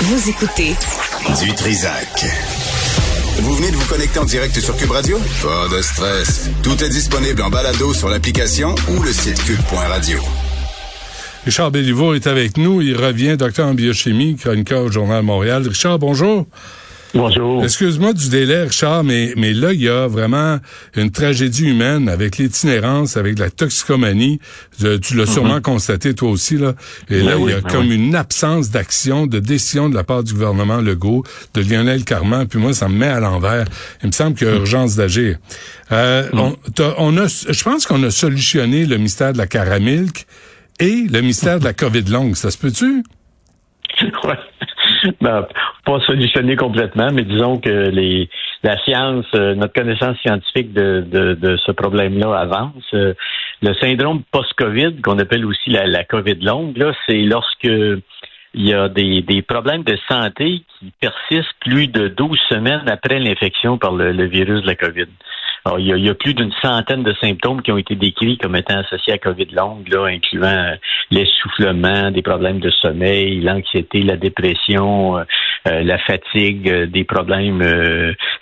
Vous écoutez du Trisac. Vous venez de vous connecter en direct sur Cube Radio? Pas de stress. Tout est disponible en balado sur l'application ou le site cube.radio. Richard Béliveau est avec nous. Il revient, docteur en biochimie, chroniqueur au Journal Montréal. Richard, bonjour. Bonjour. Excuse-moi du délai, Richard, mais, mais là, il y a vraiment une tragédie humaine avec l'itinérance, avec la toxicomanie. tu l'as sûrement mhm. constaté toi aussi, là. Et là, il y a ben comme une absence d'action, de décision de la part du gouvernement Legault, de Lionel Carman, puis moi, ça me met à l'envers. Il me semble qu'il y a mhm. urgence d'agir. Euh, on, on, a, je pense qu'on a solutionné le mystère de la caramilk et le mystère de la COVID longue. Ça se peut-tu? ben, pas solutionné complètement, mais disons que les la science, euh, notre connaissance scientifique de, de, de ce problème-là avance. Euh, le syndrome post-COVID, qu'on appelle aussi la, la COVID longue, là, c'est lorsque il y a des, des problèmes de santé qui persistent plus de 12 semaines après l'infection par le, le virus de la COVID il, y a, plus d'une centaine de symptômes qui ont été décrits comme étant associés à COVID longue, là, incluant euh, l'essoufflement, des problèmes de sommeil, l'anxiété, la dépression, euh, euh, la fatigue, des problèmes,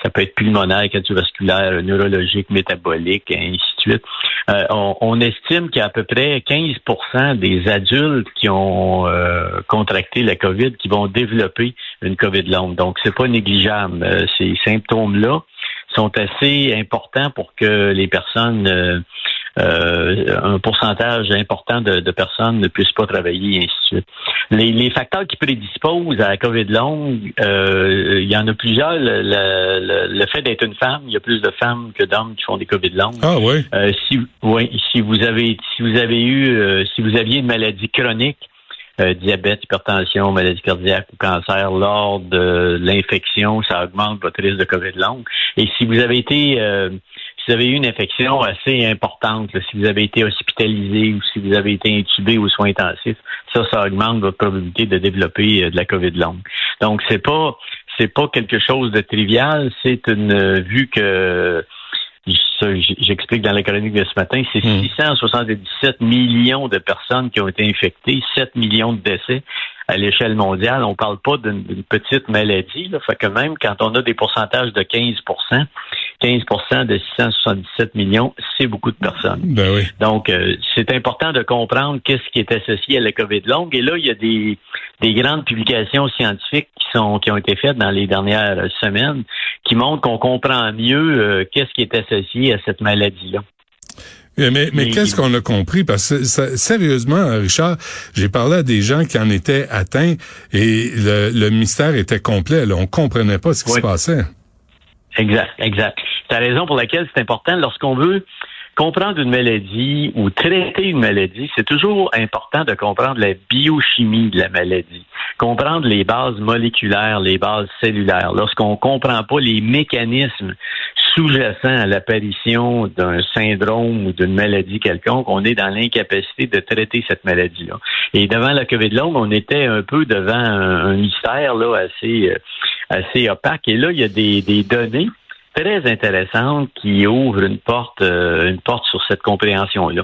ça peut être pulmonaire, cardiovasculaire, neurologique, métabolique, et ainsi de suite. On, on, estime qu'il y a à peu près 15% des adultes qui ont contracté la COVID qui vont développer une COVID longue. Donc, c'est pas négligeable. ces symptômes-là, sont assez importants pour que les personnes, euh, euh, un pourcentage important de, personnes ne puissent pas travailler, et ainsi de suite. Les, facteurs qui prédisposent à la COVID longue, euh, il y en a plusieurs. Le, fait d'être une femme, il y a plus de femmes que d'hommes qui font des COVID longues. Ah oui. si, oui, si vous avez, si vous avez eu, si vous aviez une maladie chronique, euh, diabète, hypertension, maladie cardiaque ou cancer lors de l'infection, ça augmente votre risque de COVID longue. Et si vous avez été euh, si vous avez eu une infection assez importante, si vous avez été hospitalisé ou si vous avez été intubé aux soins intensifs, ça, ça augmente votre probabilité de développer euh, de la COVID longue. Donc, c'est pas c'est pas quelque chose de trivial, c'est une vue que j'explique dans la chronique de ce matin, c'est 677 hmm. millions de personnes qui ont été infectées, 7 millions de décès à l'échelle mondiale. On parle pas d'une petite maladie. Là. Fait que même quand on a des pourcentages de 15% 15% de 677 millions, c'est beaucoup de personnes. Ben oui. Donc, euh, c'est important de comprendre qu'est-ce qui est associé à la COVID longue. Et là, il y a des, des grandes publications scientifiques qui sont qui ont été faites dans les dernières semaines qui montrent qu'on comprend mieux euh, qu'est-ce qui est associé à cette maladie-là. Mais, mais qu'est-ce qu'on a compris? Parce que sérieusement, Richard, j'ai parlé à des gens qui en étaient atteints et le, mystère était complet. Là. On comprenait pas ce qui se passait. Exact, exact. C'est la raison pour laquelle c'est important lorsqu'on veut comprendre une maladie ou traiter une maladie, c'est toujours important de comprendre la biochimie de la maladie, comprendre les bases moléculaires, les bases cellulaires. Lorsqu'on comprend pas les mécanismes sous-jacents à l'apparition d'un syndrome ou d'une maladie quelconque, on est dans l'incapacité de traiter cette maladie-là. Et devant la COVID longue, on était un peu devant un, mystère là assez euh, assez opaque. Et là, il y a des données très intéressante qui ouvre une porte, euh, une porte sur cette compréhension-là.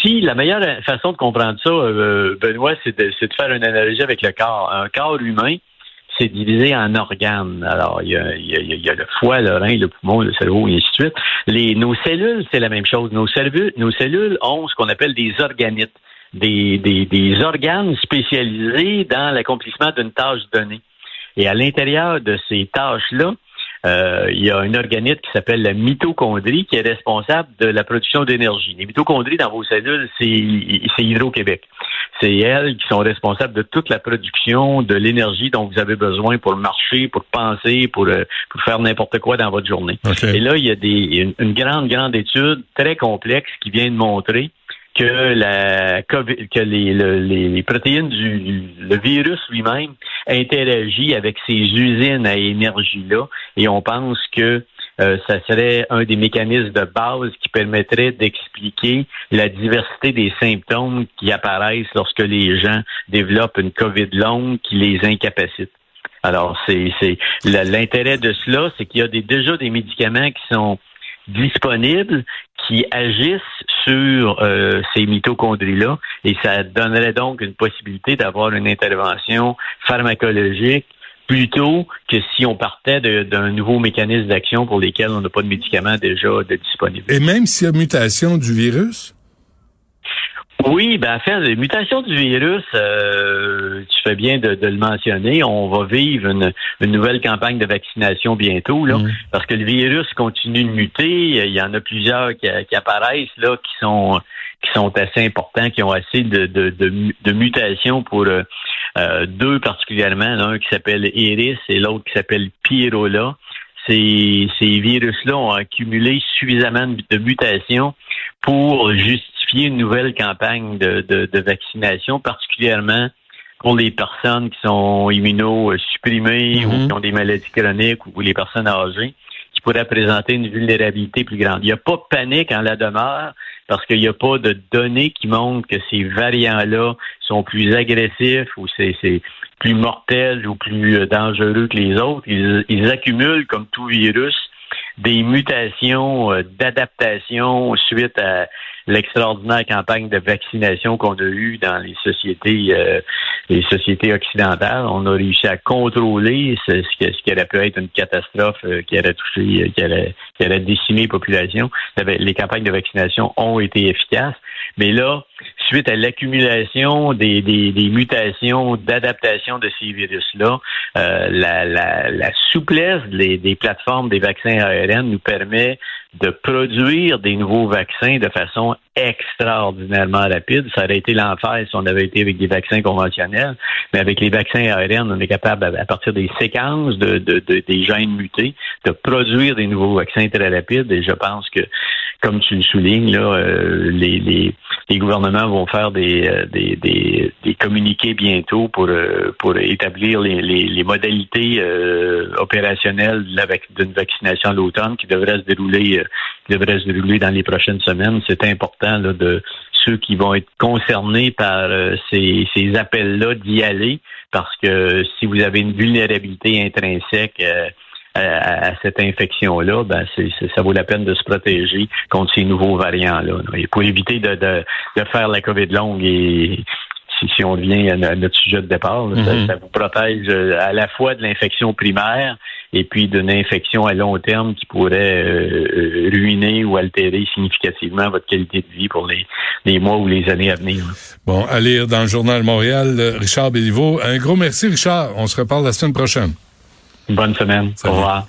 Si la meilleure façon de comprendre ça, euh, Benoît, c'est de, faire une analogie avec le corps. Un corps humain, c'est divisé en organes. Alors, il y a, le foie, le rein, le poumon, le cerveau, et ainsi de suite. Les, nos cellules, c'est la même chose. Nos cellules, nos cellules ont ce qu'on appelle des organites, des, des organes spécialisés dans l'accomplissement d'une tâche donnée. Et à l'intérieur de ces tâches-là, euh, il y a un organite qui s'appelle la mitochondrie qui est responsable de la production d'énergie. Les mitochondries dans vos cellules, c'est Hydro-Québec. C'est elles qui sont responsables de toute la production de l'énergie dont vous avez besoin pour marcher, pour penser, pour, euh, pour faire n'importe quoi dans votre journée. Et là, il y a des, une grande, grande étude très complexe qui vient de montrer que la que les, les, protéines du le virus lui-même interagit avec ces usines à énergie là et on pense que euh, ça serait un des mécanismes de base qui permettrait d'expliquer la diversité des symptômes qui apparaissent lorsque les gens développent une COVID longue qui les incapacite. Alors, c'est l'intérêt de cela, c'est qu'il y a des, déjà des médicaments qui sont disponibles qui agissent sur euh, ces mitochondries-là et ça donnerait donc une possibilité d'avoir une intervention pharmacologique plutôt que si on partait d'un nouveau mécanisme d'action pour lesquels on n'a pas de médicaments déjà de disponibles. Et même s'il y a mutation du virus? Oui, ben en fait, les mutations du virus, euh, tu fais bien de, le mentionner. On va vivre une, nouvelle campagne de vaccination bientôt, là, mm. parce que le virus continue de muter. Il y en a plusieurs qui, apparaissent là, qui sont qui sont assez importants, qui ont assez de, de, de, mutations pour euh, euh, deux particulièrement, l'un qui s'appelle Iris et l'autre qui s'appelle Pyrola. Ces, ces virus-là ont accumulé suffisamment de mutations pour justifier une nouvelle campagne de, de, vaccination, particulièrement pour les personnes qui sont immunosupprimées ou mhm. qui ont des maladies chroniques ou les personnes âgées qui pourraient présenter une vulnérabilité plus grande. Il n'y a pas de panique en la demeure parce qu'il n'y a pas de données qui montrent que ces variants-là sont plus agressifs ou c'est plus mortels ou plus dangereux que les autres. ils accumulent, comme tout virus, des mutations euh, d'adaptation suite à l'extraordinaire campagne de vaccination qu'on a eue dans les sociétés euh, les sociétés occidentales. On a réussi à contrôler ce, qui aurait pu être une catastrophe euh, qui aurait touché, qui aurait, qui aurait décimé la population. Les campagnes de vaccination ont été efficaces. Mais là, suite à l'accumulation des, des, des, mutations d'adaptation de ces virus-là, euh, la, la, la, souplesse des, des, plateformes des vaccins ARN nous permet de produire des nouveaux vaccins de façon extraordinairement rapide. Ça aurait été l'enfer si on avait été avec des vaccins conventionnels, mais avec les vaccins ARN, on est capable, à partir des séquences de, de, de des gènes mutés, de produire des nouveaux vaccins très rapides. Et je pense que, comme tu le soulignes, là, euh, les, les les gouvernements vont faire des, euh, des, des, des communiqués bientôt pour, euh, pour établir les, les, les modalités euh, opérationnelles d'une vaccination à l'automne qui devrait se dérouler qui devrait se dérouler dans les prochaines semaines. C'est important là, de ceux qui vont être concernés par ces, ces appels-là d'y aller parce que si vous avez une vulnérabilité intrinsèque à, cette infection-là, ben ça vaut la peine de se protéger contre ces nouveaux variants-là. Et pour éviter de, de, de, faire la COVID longue et si, on revient à, notre sujet de départ, mm-hmm. ça, vous protège euh, à la fois de l'infection primaire et puis d'une infection à long terme qui pourrait euh, euh, ruiner ou altérer significativement votre qualité de vie pour les, les mois ou les années à venir. Bon, à lire dans le Journal Montréal, Richard Béliveau. Un gros merci, Richard. On se reparle la semaine prochaine. Bonne semaine. Au revoir.